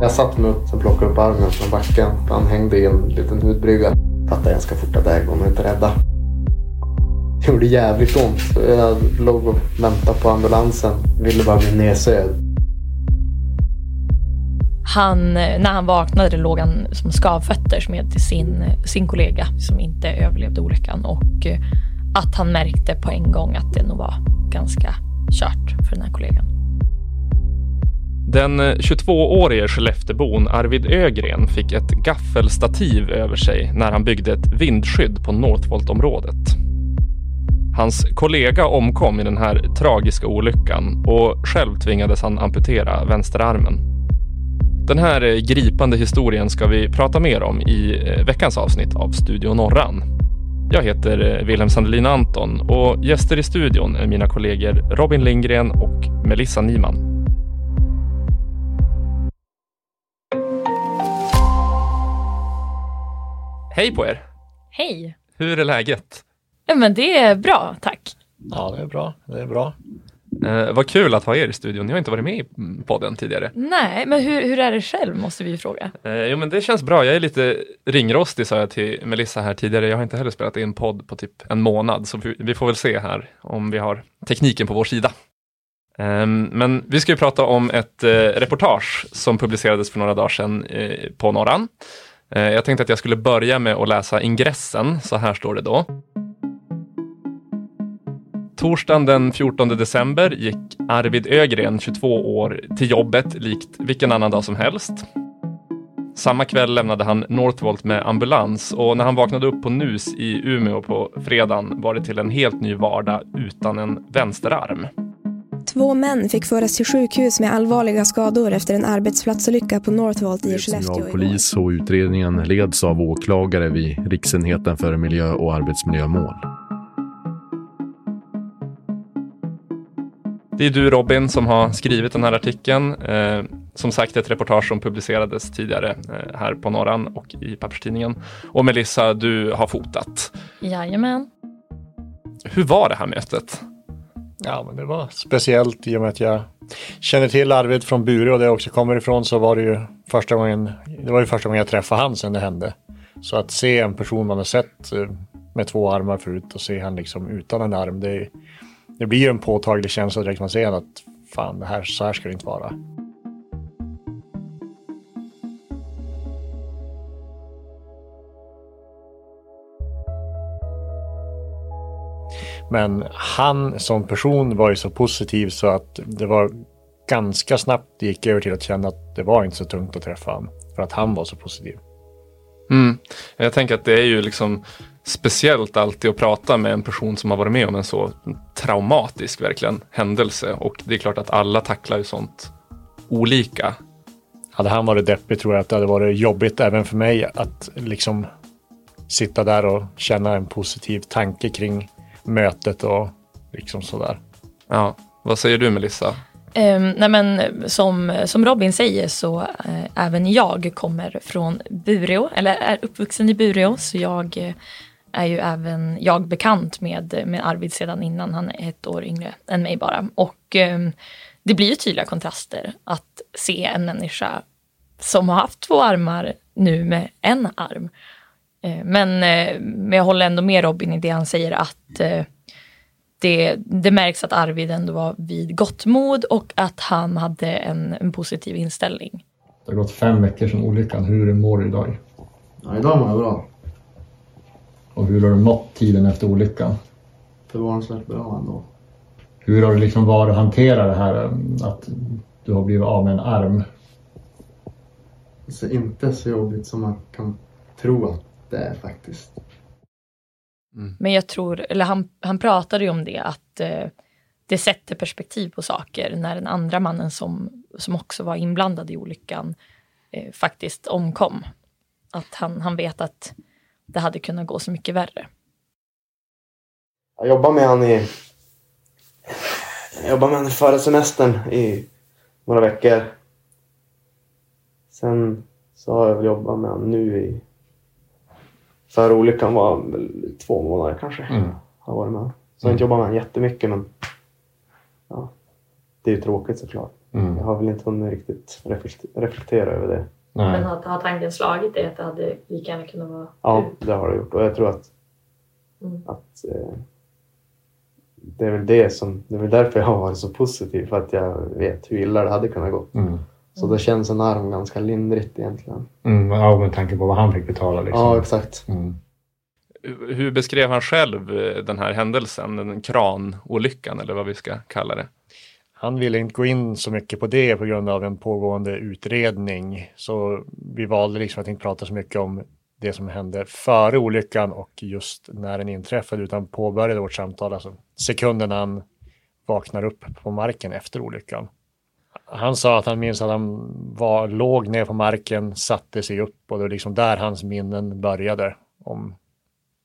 Jag satt mig upp och plockade upp armen från backen. Han hängde i en liten hudbrygga. Fattade ganska fort att det här kommer inte rädda. Det gjorde jävligt ont. Jag låg och väntade på ambulansen. Ville bara bli nedsövd. Han, när han vaknade låg han som skavfötters med sin, sin kollega som inte överlevde olyckan och eh, att han märkte på en gång att det nog var ganska kört för den här kollegan. Den eh, 22-årige Skelleftebon Arvid Ögren fick ett gaffelstativ över sig när han byggde ett vindskydd på Northvolt-området. Hans kollega omkom i den här tragiska olyckan och själv tvingades han amputera vänsterarmen. Den här eh, gripande historien ska vi prata mer om i eh, veckans avsnitt av Studio Norran. Jag heter Wilhelm Sandelin Anton och gäster i studion är mina kollegor Robin Lindgren och Melissa Niman. Hej på er! Hej! Hur är läget? Ja, men det är bra, tack. Ja, det är bra. Det är bra. Eh, vad kul att ha er i studion. Jag har inte varit med i podden tidigare. Nej, men hur, hur är det själv måste vi ju fråga. Eh, jo, men det känns bra. Jag är lite ringrostig sa jag till Melissa här tidigare. Jag har inte heller spelat in podd på typ en månad, så vi, vi får väl se här om vi har tekniken på vår sida. Eh, men vi ska ju prata om ett eh, reportage som publicerades för några dagar sedan eh, på Norran. Eh, jag tänkte att jag skulle börja med att läsa ingressen. Så här står det då. Torsdagen den 14 december gick Arvid Ögren, 22 år, till jobbet likt vilken annan dag som helst. Samma kväll lämnade han Northvolt med ambulans och när han vaknade upp på NUS i Umeå på fredagen var det till en helt ny vardag utan en vänsterarm. Två män fick föras till sjukhus med allvarliga skador efter en arbetsplatsolycka på Northvolt i Skellefteå igår. Polis och utredningen leds av åklagare vid Riksenheten för miljö och arbetsmiljömål. Det är du Robin som har skrivit den här artikeln. Eh, som sagt ett reportage som publicerades tidigare eh, här på Norran och i papperstidningen. Och Melissa, du har fotat. Jajamän. Hur var det här mötet? Ja, men det var speciellt i och med att jag känner till Arvid från Bureå där jag också kommer ifrån så var det ju första gången, det var ju första gången jag träffade han sen det hände. Så att se en person man har sett eh, med två armar förut och se han liksom utan en arm, det, det blir ju en påtaglig känsla direkt man ser att fan, det här, så här ska det inte vara. Men han som person var ju så positiv så att det var ganska snabbt det gick över till att känna att det var inte så tungt att träffa honom. För att han var så positiv. Mm. Jag tänker att det är ju liksom speciellt alltid att prata med en person som har varit med om en så traumatisk verkligen händelse. Och det är klart att alla tacklar ju sånt olika. Hade han varit deppig tror jag att det hade varit jobbigt även för mig att liksom sitta där och känna en positiv tanke kring mötet och liksom sådär. Ja, vad säger du Melissa? Um, nej men som, som Robin säger så uh, även jag kommer från Bureå, eller är uppvuxen i Bureå, så jag uh, är ju även jag bekant med, med Arvid sedan innan, han är ett år yngre än mig bara. Och um, det blir ju tydliga kontraster att se en människa som har haft två armar nu med en arm. Uh, men, men jag håller ändå med Robin i det han säger att det, det märks att Arvid ändå var vid gott mod och att han hade en, en positiv inställning. Det har gått fem veckor sedan olyckan. Hur mår du idag? Ja, idag mår jag bra. Och hur har du mått tiden efter olyckan? Förvånansvärt bra ändå. Hur har det liksom varit att hantera det här att du har blivit av med en arm? Alltså inte så jobbigt som man kan tro att det är faktiskt. Mm. Men jag tror, eller han, han pratade ju om det att eh, det sätter perspektiv på saker när den andra mannen som, som också var inblandad i olyckan eh, faktiskt omkom. Att han, han vet att det hade kunnat gå så mycket värre. Jag jobbade med han i... Jag jobbade med han före semestern i några veckor. Sen så har jag väl jobbat med han nu i för olyckan var väl två månader kanske. Mm. Har varit med. Så jag har inte jobbat med honom jättemycket men ja, det är ju tråkigt såklart. Mm. Jag har väl inte hunnit riktigt reflekt- reflektera över det. Men Nej. har, har tanken slagit dig att det hade lika gärna kunnat vara Ja, det har det gjort. Och jag tror att, Mm. att eh, det är väl det som, det är väl därför jag har varit så positiv. För att jag vet hur illa det hade kunnat gå. Mm. Så då känns en arm ganska lindrigt egentligen. Mm. Ja, med tanke på vad han fick betala liksom. Ja, exakt. Mm. Hur beskrev han själv eh, den här händelsen, den kranolyckan eller vad vi ska kalla det? Han ville inte gå in så mycket på det på grund av en pågående utredning. Så vi valde liksom att inte prata så mycket om det som hände före olyckan och just när den inträffade utan påbörjade vårt samtal, alltså sekunden han vaknar upp på marken efter olyckan. Han sa att han minns att han var, låg ner på marken, satte sig upp och det var liksom där hans minnen började om,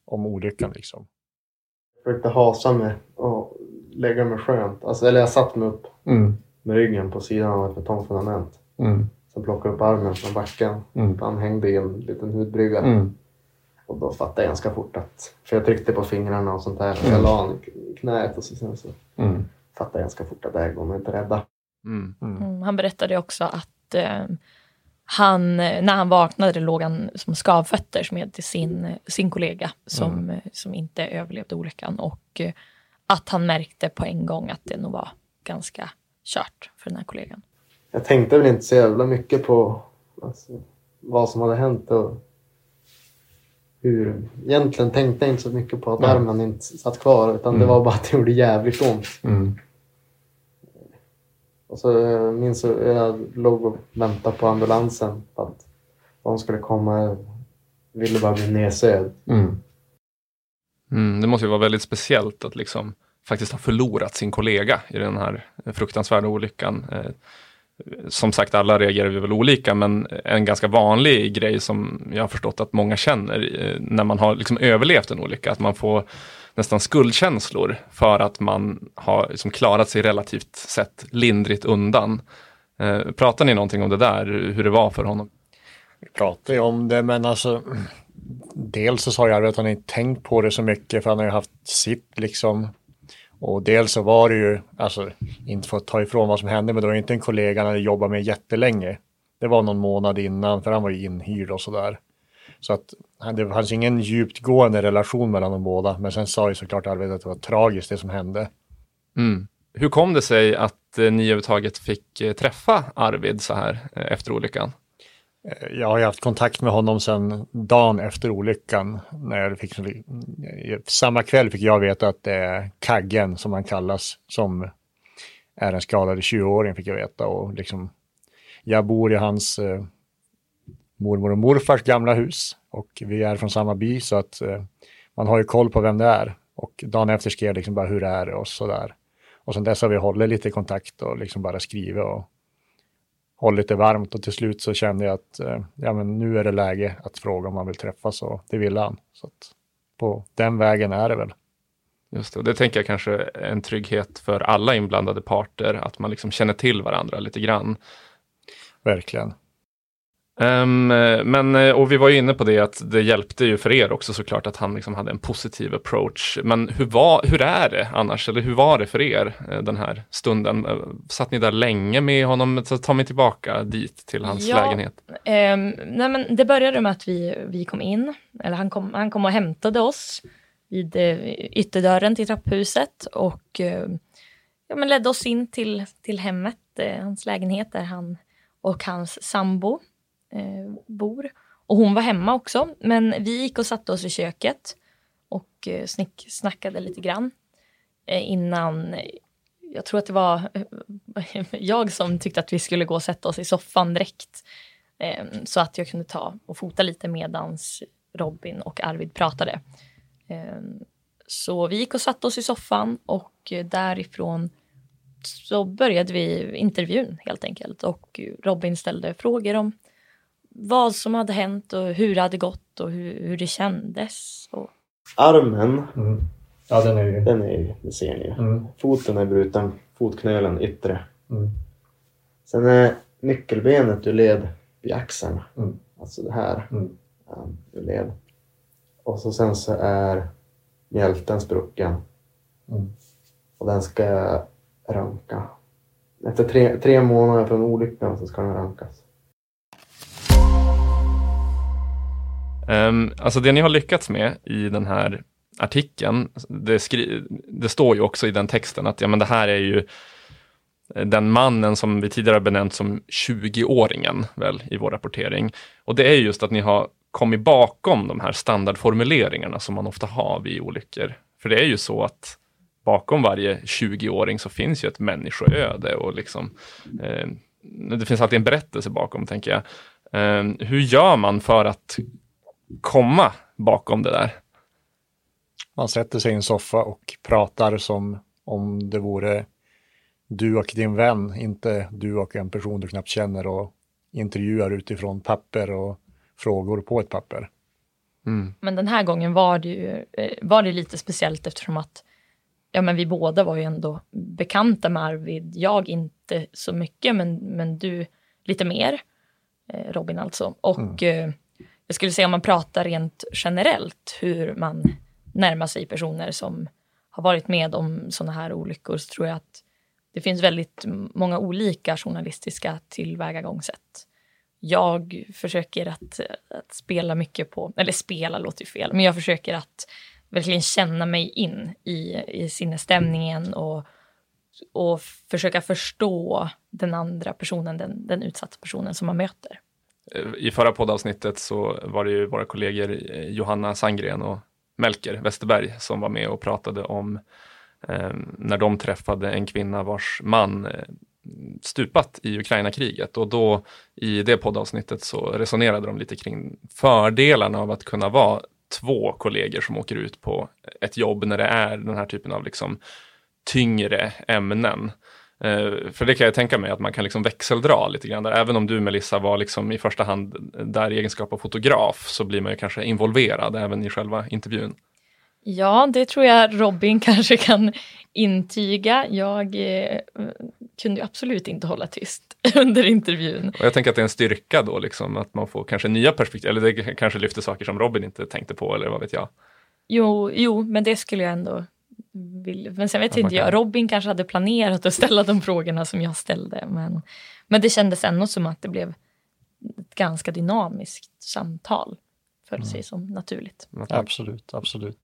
om olyckan. Liksom. Jag försökte hasa mig och lägga mig skönt. Alltså, eller jag satt mig upp Mm. med ryggen på sidan av ett betongfundament. Mm. Sen plockade upp armen från backen. Mm. Han hängde i en liten hudbrygga. Mm. Och då fattade jag ganska fort att... För jag tryckte på fingrarna och sånt där. Och jag Mm. la han i knät och så, sen så Mm. fattade jag ganska fort att det här går mig inte rädda. Mm. Mm, han berättade också att eh, han, när han vaknade låg han som skavfötter med sin, sin kollega som, eh, som inte överlevde olyckan och eh, att han märkte på en gång att det nog var ganska kört för den här kollegan. Jag tänkte väl inte så jävla mycket på alltså, vad som hade hänt och hur... Egentligen tänkte jag inte så mycket på att armen inte satt kvar utan det Mm. var bara att det gjorde jävligt ont. Alltså, och så jag minns jag, jag låg och väntade på ambulansen för att de skulle komma. Jag ville bara bli nedsövd. Mm. Mm, det måste ju vara väldigt speciellt att liksom faktiskt ha förlorat sin kollega i den här fruktansvärda olyckan. Eh, som sagt, alla reagerar vi väl olika, men en ganska vanlig grej som jag har förstått att många känner eh, när man har liksom överlevt en olycka, att man får nästan skuldkänslor för att man har liksom klarat sig relativt sett lindrigt undan. Eh, pratar ni någonting om det där, hur det var för honom? Vi pratar ju om det, men alltså dels så sa jag att han inte tänkt på det så mycket för han har ju haft sitt liksom. Och dels så var det ju, alltså inte för att ta ifrån vad som hände, men det var ju inte en kollega han hade jobbat med jättelänge. Det var någon månad innan, för han var ju inhyrd och sådär. Så att det fanns ingen djupgående relation mellan de båda, men sen sa ju såklart Arvid att det var tragiskt det som hände. Mm. Hur kom det sig att eh, ni överhuvudtaget fick eh, träffa Arvid så här eh, efter olyckan? Jag har ju haft kontakt med honom sedan dagen efter olyckan. När jag fick, samma kväll fick jag veta att det är Kaggen som han kallas, som är en skadad 20-åring fick jag veta. Och liksom, jag bor i hans mormor och morfars gamla hus och vi är från samma by så att eh, man har ju koll på vem det är. Och dagen efter skrev jag liksom bara hur är det och sådär. Och sen dess har vi hållit lite kontakt och liksom bara skrivit och hållit det varmt och till slut så kände jag att eh, ja, men nu är det läge att fråga om han vill träffas och det ville han. Så att på den vägen är det väl. Just det, och det tänker jag kanske är en trygghet för alla inblandade parter, att man liksom känner till varandra lite grann. Verkligen. Ehm, men, eh, och vi var ju inne på det att det hjälpte ju för er också såklart att han liksom hade en positiv approach. Men hur, var, hur är det annars, eller hur var det för er eh, den här stunden? Satt ni där länge med honom? Ta mig tillbaka dit till hans Ja. lägenhet. Ehm, nej men det började med att vi, vi kom in, eller han kom, han kom och hämtade oss vid ytterdörren till trapphuset och ja, men ledde oss in till, till hemmet, hans lägenhet där han och hans sambo eh, bor. Och hon var hemma också, men vi gick och satte oss i köket och eh, snick, snackade lite grann eh, innan eh, jag tror att det var eh, jag som tyckte att vi skulle gå och sätta oss i soffan direkt. Eh, så att jag kunde ta och fota lite medans Robin och Arvid pratade. Så vi gick och satte oss i soffan och därifrån så började vi intervjun helt enkelt. Och Robin ställde frågor om vad som hade hänt och hur det hade gått och hur, hur det kändes. Och, Armen, Mm. Ja, den är ju... den är ju, det ser ni ju. Mm. Foten är bruten, fotknölen yttre. Mm. Sen är nyckelbenet ur led vid axeln. Mm. Alltså det här Mm. um, ur led. Och så sen så är mjälten sprucken. Mm. Och den ska röntga Efter tre, tre månader från olyckan så ska den rankas. Um, alltså det ni har lyckats med i den här artikeln, det, skri- det står ju också i den texten att ja, men det här är ju eh, den mannen som vi tidigare benämnt som 20-åringen väl i vår rapportering. Och det är just att ni har kommit bakom de här standardformuleringarna som man ofta har vid olyckor. För det är ju så att bakom varje 20-åring så finns ju ett människoöde och liksom eh, det finns alltid en berättelse bakom tänker jag. Eh, hur gör man för att komma bakom det där? Man sätter sig i en soffa och pratar som om det vore du och din vän, inte du och en person du knappt känner och intervjuar utifrån papper och frågor på ett papper. Mm. Men den här gången var det ju eh, var det lite speciellt eftersom att ja, men vi båda var ju ändå bekanta med Arvid. Jag inte så mycket, men, men du lite mer. Eh, Robin alltså. Och mm jag skulle säga om man pratar rent generellt hur man närmar sig personer som har varit med om sådana här olyckor så tror jag att det finns väldigt många olika journalistiska tillvägagångssätt. Jag försöker att, att spela mycket på, eller spela låter ju fel, men jag försöker att verkligen känna mig in i, i sinnesstämningen och, och försöka förstå den andra personen, den, den utsatta personen som man möter. I förra poddavsnittet så var det ju våra kollegor eh, Johanna Sandgren och Melker Westerberg som var med och pratade om eh, när de träffade en kvinna vars man eh, stupat i Ukraina-kriget och då i det poddavsnittet så resonerade de lite kring fördelarna av att kunna vara två kollegor som åker ut på ett jobb när det är den här typen av liksom tyngre ämnen. Uh, för det kan jag tänka mig att man kan liksom växeldra lite grann där. Även om du Melissa var liksom i första hand där i egenskap av fotograf så blir man ju kanske involverad även i själva intervjun. Ja, det tror jag Robin kanske kan intyga. Jag eh, kunde absolut inte hålla tyst under intervjun. Och jag tänker att det är en styrka då, liksom, att man får kanske nya perspektiv, eller det kanske lyfter saker som Robin inte tänkte på, eller vad vet jag. Jo, jo men det skulle jag ändå vilja. Men sen vet inte jag, Robin kanske hade planerat att ställa de frågorna som jag ställde. Men, men det kändes ändå som att det blev ett ganska dynamiskt samtal. Föll mm. sig som naturligt. Absolut, absolut.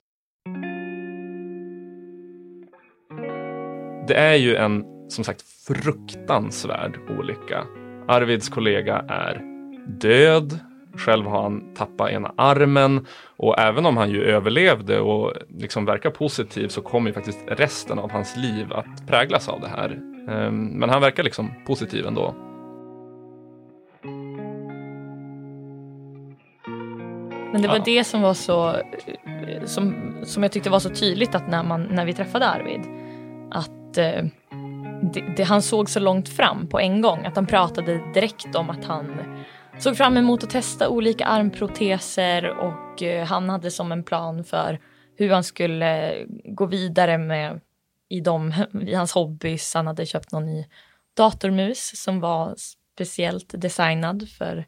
Det är ju en, som sagt, fruktansvärd olycka. Arvids kollega är död. Själv har han tappat ena armen och även om han ju överlevde och liksom verkar positiv så kommer ju faktiskt resten av hans liv att präglas av det här. Ehm, men han verkar liksom positiv ändå. Men det var ja. det som var så som, som jag tyckte var så tydligt att när, man, när vi träffade Arvid att eh, det, det, han såg så långt fram på en gång att han pratade direkt om att han såg fram emot att testa olika armproteser och eh, han hade som en plan för hur han skulle gå vidare med i, de, i hans hobbys. Han hade köpt någon ny datormus som var speciellt designad för,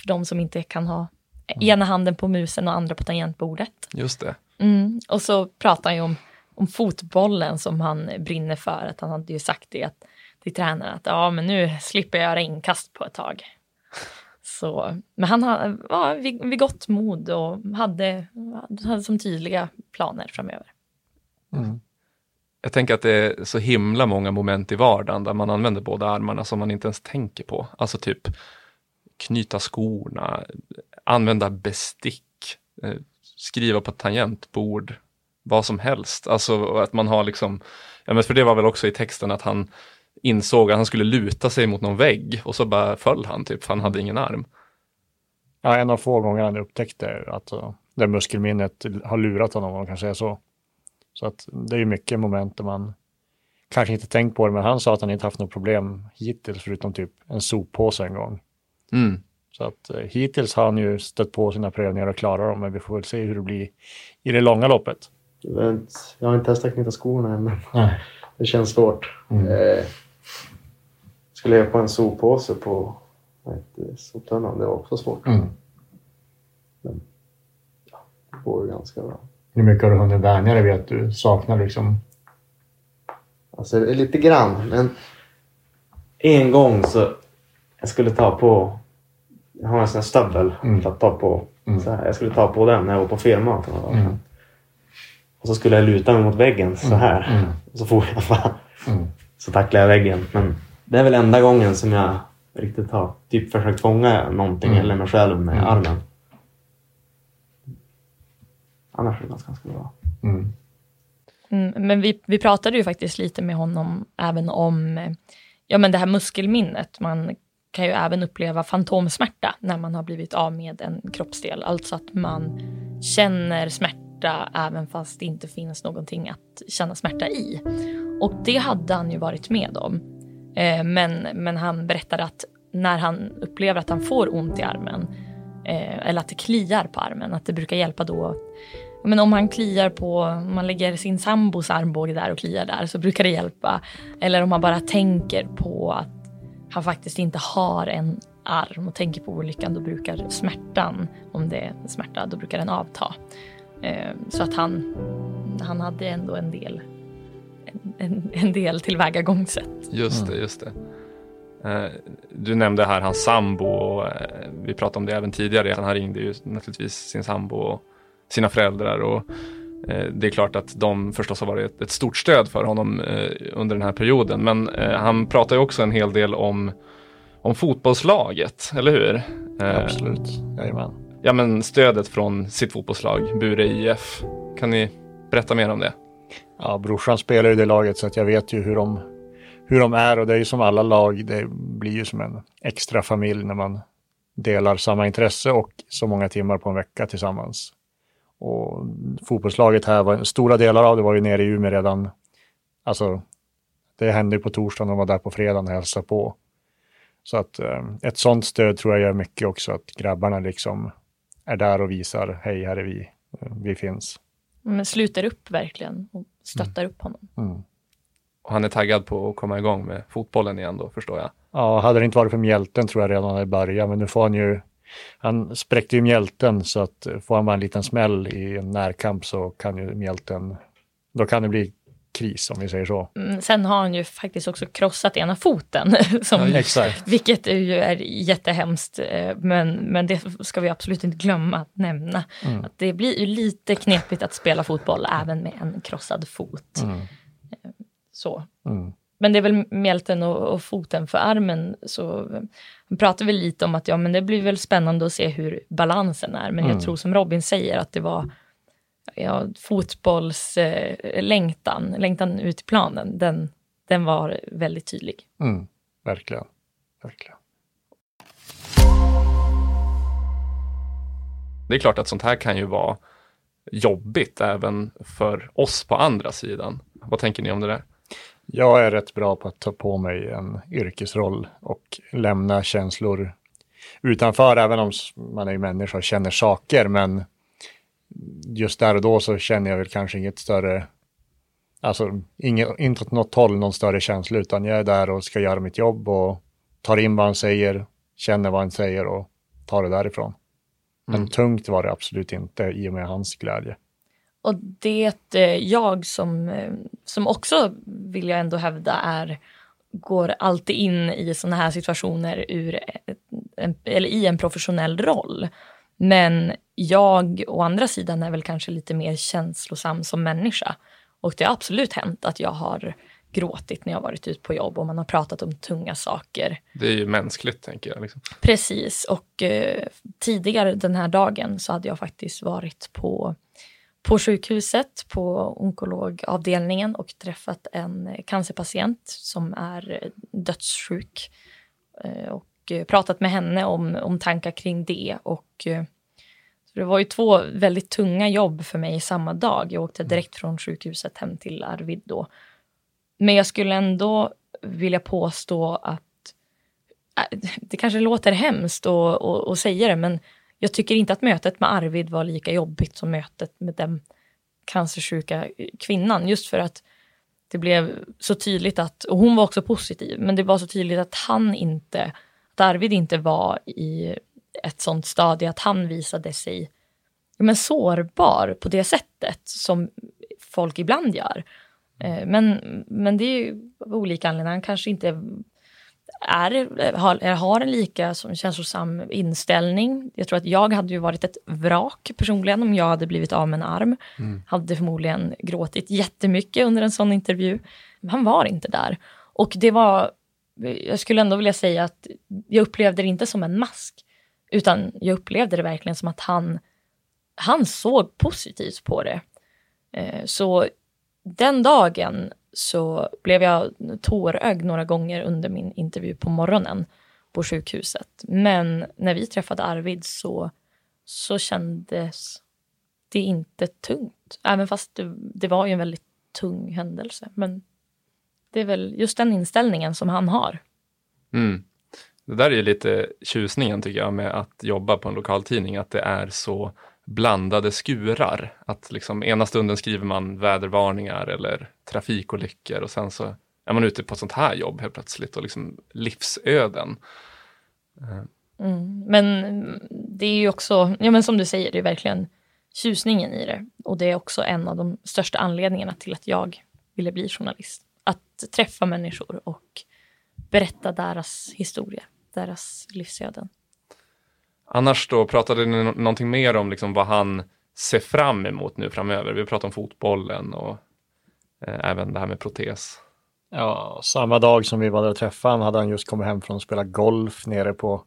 för de som inte kan ha mm. ena handen på musen och andra på tangentbordet. Just det. Mm. Och så pratar han ju om, om fotbollen som han brinner för. Att han hade ju sagt det att, till tränaren att ja, men nu slipper jag göra inkast på ett tag. Så, men han hade vid, vid gott mod och hade, hade som tydliga planer framöver. Mm. Jag tänker att det är så himla många moment i vardagen där man använder båda armarna som man inte ens tänker på. Alltså typ knyta skorna, använda bestick, eh, skriva på ett tangentbord, vad som helst. Alltså att man har liksom, ja men för det var väl också i texten att han insåg att han skulle luta sig mot någon vägg och så bara föll han typ, för han hade ingen arm. Ja, en av få gånger han upptäckte att uh, det muskelminnet har lurat honom, om man kan säga så. Så att det är ju mycket moment där man kanske inte tänkt på det, men han sa att han inte haft något problem hittills, förutom typ en soppåse en gång. Mm. Så att eh, hittills har han ju stött på sina prövningar och klarar dem, men vi får väl se hur det blir i det långa loppet. Jag har inte testat att knyta skorna än, men det känns svårt. Mm. Eh, skulle jag på en soppåse på soptunnan, det var också svårt. Mm. Men ja, det går ju ganska bra. Hur mycket har du hunnit vänja dig vid att du saknar liksom? Alltså lite grann, men en gång så jag skulle ta på, jag har en sån här stövel Mm. för att ta på. Mm. Så här, jag skulle ta på den när jag var på firma för några. Mm. Och så skulle jag luta mig mot väggen så här. Mm. Och så får jag bara, Mm. så tacklade jag väggen. Men det är väl enda gången som jag riktigt har typ försökt fånga någonting Mm. eller mig själv med Mm. armen. Annars är det ganska, bra. Mm. Mm, men vi, vi pratade ju faktiskt lite med honom även om ja, men det här muskelminnet. Man kan ju även uppleva fantomsmärta när man har blivit av med en kroppsdel. Alltså att man känner smärta även fast det inte finns någonting att känna smärta i. Och det hade han ju varit med om. Eh, men, men han berättade att när han upplever att han får ont i armen eh, eller att det kliar på armen, att det brukar hjälpa då men om han kliar på, om man lägger sin sambos armbåge där och kliar där så brukar det hjälpa. Eller om man bara tänker på att han faktiskt inte har en arm och tänker på olyckan då brukar smärtan, om det är smärta, då brukar den avta. Eh, så att han, han hade ändå en del, en, en del tillvägagångssätt. Just det, just det. Eh, Du nämnde här hans sambo och eh, vi pratade om det även tidigare. Han ringde ju naturligtvis sin sambo och sina föräldrar och eh, det är klart att de förstås har varit ett, stort stöd för honom under den här perioden. Men han pratar ju också en hel del om, om fotbollslaget, eller hur? Absolut, jajamän. Ja, men stödet från sitt fotbollslag, Bure IF. Kan ni berätta mer om det? Ja, brorsan spelar i det laget så att jag vet ju hur de, hur de är och det är ju som alla lag, det blir ju som en extra familj när man delar samma intresse och så många timmar på en vecka tillsammans. Och fotbollslaget här, var, stora delar av det var ju nere i Umeå redan, alltså det hände ju på torsdagen, de var där på fredagen och hälsade på. Så att eh, ett sånt stöd tror jag gör mycket också, att grabbarna liksom är där och visar, hej här är vi, vi finns. Men sluter upp verkligen och stöttar upp honom. Mm. Och han är taggad på att komma igång med fotbollen igen då, förstår jag. Ja, hade det inte varit för mjälten tror jag redan hade börjat, men nu får han ju han spräckte ju mjälten så att får han bara en liten smäll i en närkamp så kan ju mjälten, då kan det bli kris om vi säger så. Mm, Sen har han ju faktiskt också krossat ena foten, som, Exakt. vilket är ju är jättehemskt. eh, Men, men det ska vi absolut inte glömma att nämna. Mm. Att det blir ju lite knepigt att spela fotboll även med en krossad fot. Mm. Så. Mm. Men det är väl mjälten och, och foten för armen. Så eh, vi pratar väl lite om att ja, men det blir väl spännande att se hur balansen är. Men Mm. jag tror som Robin säger att det var ja, fotbollslängtan, eh, längtan, längtan ut i planen. Den, den var väldigt tydlig. Mm. Verkligen. Verkligen. Det är klart att sånt här kan ju vara jobbigt även för oss på andra sidan. Vad tänker ni om det där? Jag är rätt bra på att ta på mig en yrkesroll och lämna känslor utanför, även om man är människa och känner saker, men just där och då så känner jag väl kanske inget större, alltså inget, inte åt något håll någon större känsla, utan jag är där och ska göra mitt jobb och tar in vad han säger, känner vad han säger och tar det därifrån. Men Mm. tungt var det absolut inte i och med hans glädje. Och det eh, jag som, eh, som också vill jag ändå hävda är går alltid in i sådana här situationer ur en, eller i en professionell roll. Men jag å andra sidan är väl kanske lite mer känslosam som människa. Och det har absolut hänt att jag har gråtit när jag varit ute på jobb och man har pratat om tunga saker. Det är ju mänskligt tänker jag. Liksom. Precis, och eh, tidigare den här dagen så hade jag faktiskt varit på, på sjukhuset på onkologavdelningen och träffat en eh, cancerpatient som är dödssjuk. Eh, och eh, pratat med henne om, om tankar kring det. Och, eh, det var ju två väldigt tunga jobb för mig samma dag. Jag åkte direkt från sjukhuset hem till Arvid då. Men jag skulle ändå vilja påstå att Äh, det kanske låter hemskt att säga det, men jag tycker inte att mötet med Arvid var lika jobbigt som mötet med den cancersjuka kvinnan. Just för att det blev så tydligt att, och hon var också positiv, men det var så tydligt att han inte, att Arvid inte var i ett sånt stadie att han visade sig men sårbar på det sättet som folk ibland gör. Eh, Men, men det är ju av olika anledningar. Han kanske inte är, har, har en lika som känslosam inställning. Jag tror att jag hade ju varit ett vrak personligen om jag hade blivit av med en arm. Mm. Hade förmodligen gråtit jättemycket under en sån intervju. Han var inte där. Och det var, jag skulle ändå vilja säga att jag upplevde det inte som en mask. Utan jag upplevde det verkligen som att han, han såg positivt på det. Eh, så den dagen så blev jag tårögd några gånger under min intervju på morgonen på sjukhuset. Men när vi träffade Arvid så, så kändes det inte tungt. Även fast det, det var ju en väldigt tung händelse. Men det är väl just den inställningen som han har. Mm. Det där är ju lite tjusningen tycker jag med att jobba på en lokaltidning, att det är så blandade skurar. Att liksom ena stunden skriver man vädervarningar eller trafikolyckor och sen så är man ute på ett sånt här jobb helt plötsligt och liksom livsöden. Eh. Mm, men det är ju också, ja men som du säger, det är verkligen tjusningen i det. Och det är också en av de största anledningarna till att jag ville bli journalist. Att träffa människor och berätta deras historia, deras livsöden. Annars då, pratade ni någonting mer om liksom vad han ser fram emot nu framöver? Vi pratade om fotbollen och eh, även det här med protes. Ja, samma dag som vi var där och träffade honom hade han just kommit hem från att spela golf nere på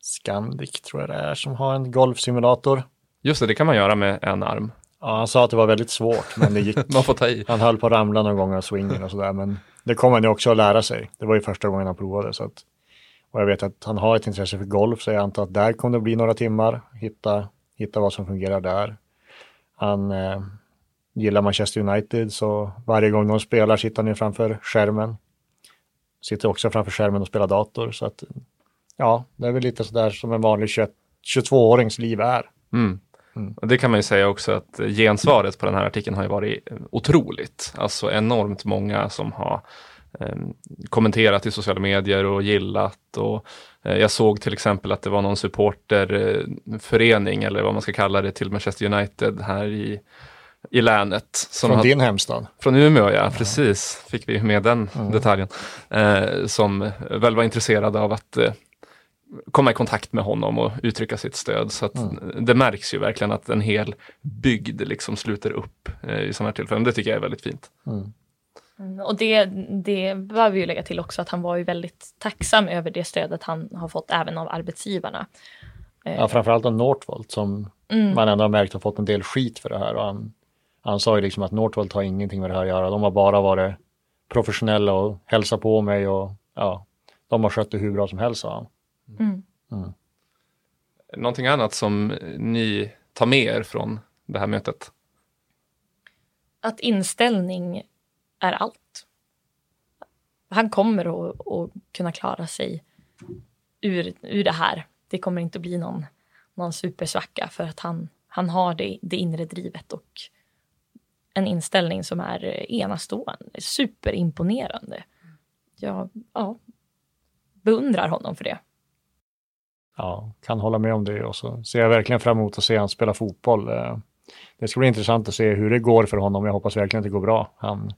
Scandic tror jag det är som har en golfsimulator. Just det, det kan man göra med en arm. Ja, han sa att det var väldigt svårt, men det gick. man får ta i. Han höll på att ramla någon gång av swingen och sådär, men det kommer han ju också att lära sig. Det var ju första gången han provade, så att och jag vet att han har ett intresse för golf så jag antar att där kommer det bli några timmar, hitta, hitta vad som fungerar där. Han eh, gillar Manchester United så varje gång de spelar sitter han ju framför skärmen. Sitter också framför skärmen och spelar dator så att ja, det är väl lite sådär som en vanlig 22-årings liv är. Mm. Mm. Det kan man ju säga också att gensvaret på den här artikeln har ju varit otroligt. Alltså enormt många som har kommenterat i sociala medier och gillat. Och, eh, jag såg till exempel att det var någon supporterförening eller vad man ska kalla det till Manchester United här i, i länet. Som från hade, din hemstad? Från Umeå ja, ja. precis. Fick vi med den mm. detaljen. Eh, som väl var intresserade av att eh, komma i kontakt med honom och uttrycka sitt stöd. Så mm. det märks ju verkligen att en hel bygd liksom sluter upp eh, i sådana här tillfällen. Det tycker jag är väldigt fint. Mm. Och det, det behöver vi ju lägga till också att han var ju väldigt tacksam över det stödet han har fått även av arbetsgivarna. Ja, eh, framförallt av Northvolt som mm. man ändå har märkt har fått en del skit för det här. Och han, han sa ju liksom att Northvolt har ingenting med det här att göra. De har bara varit professionella och hälsat på mig och ja, de har skött det hur bra som helst sa han. Mm. Mm. Någonting annat som ni tar med er från det här mötet? Att inställning är allt. Han kommer att, att kunna klara sig ur, ur det här. Det kommer inte att bli någon, någon supersvacka för att han, han har det, det inre drivet och en inställning som är enastående, superimponerande. Jag ja, beundrar honom för det. Ja, kan hålla med om det och så ser jag verkligen fram emot att se honom spela fotboll. Eh, det ska bli intressant att se hur det går för honom. Jag hoppas verkligen att det går bra. Han,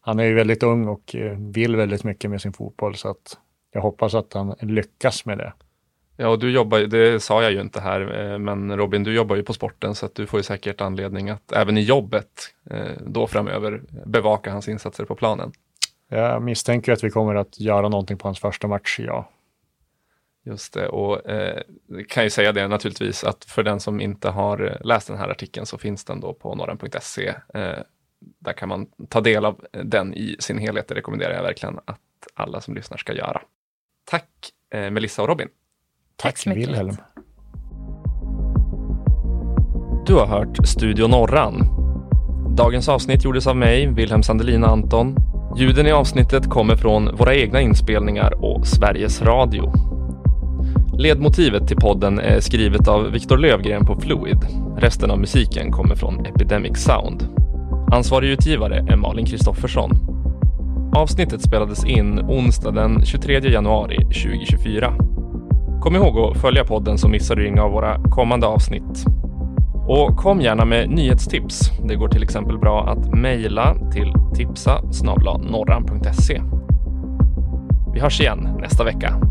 han är ju väldigt ung och eh, vill väldigt mycket med sin fotboll så att jag hoppas att han lyckas med det. Ja, och du jobbar, det sa jag ju inte här, eh, men Robin, du jobbar ju på sporten så att du får ju säkert anledning att även i jobbet eh, då framöver bevaka hans insatser på planen. Jag misstänker att vi kommer att göra någonting på hans första match, ja. Just det, och eh, kan ju säga det naturligtvis att för den som inte har läst den här artikeln så finns den då på norran.se eh, där kan man ta del av den i sin helhet. Det rekommenderar jag verkligen att alla som lyssnar ska göra. Tack eh, Melissa och Robin. Tack, mycket. Wilhelm. Du har hört Studio Norran. Dagens avsnitt gjordes av mig, Wilhelm Sandelina Anton. Ljuden i avsnittet kommer från våra egna inspelningar och Sveriges Radio. Ledmotivet till podden är skrivet av Viktor Lövgren på Fluid. Resten av musiken kommer från Epidemic Sound. Ansvarig utgivare är Malin Kristoffersson. Avsnittet spelades in onsdag den 23 januari 2024. Kom ihåg att följa podden så missar du inga av våra kommande avsnitt. Och kom gärna med nyhetstips. Det går till exempel bra att mejla till tipsa norran.se. Vi hörs igen nästa vecka.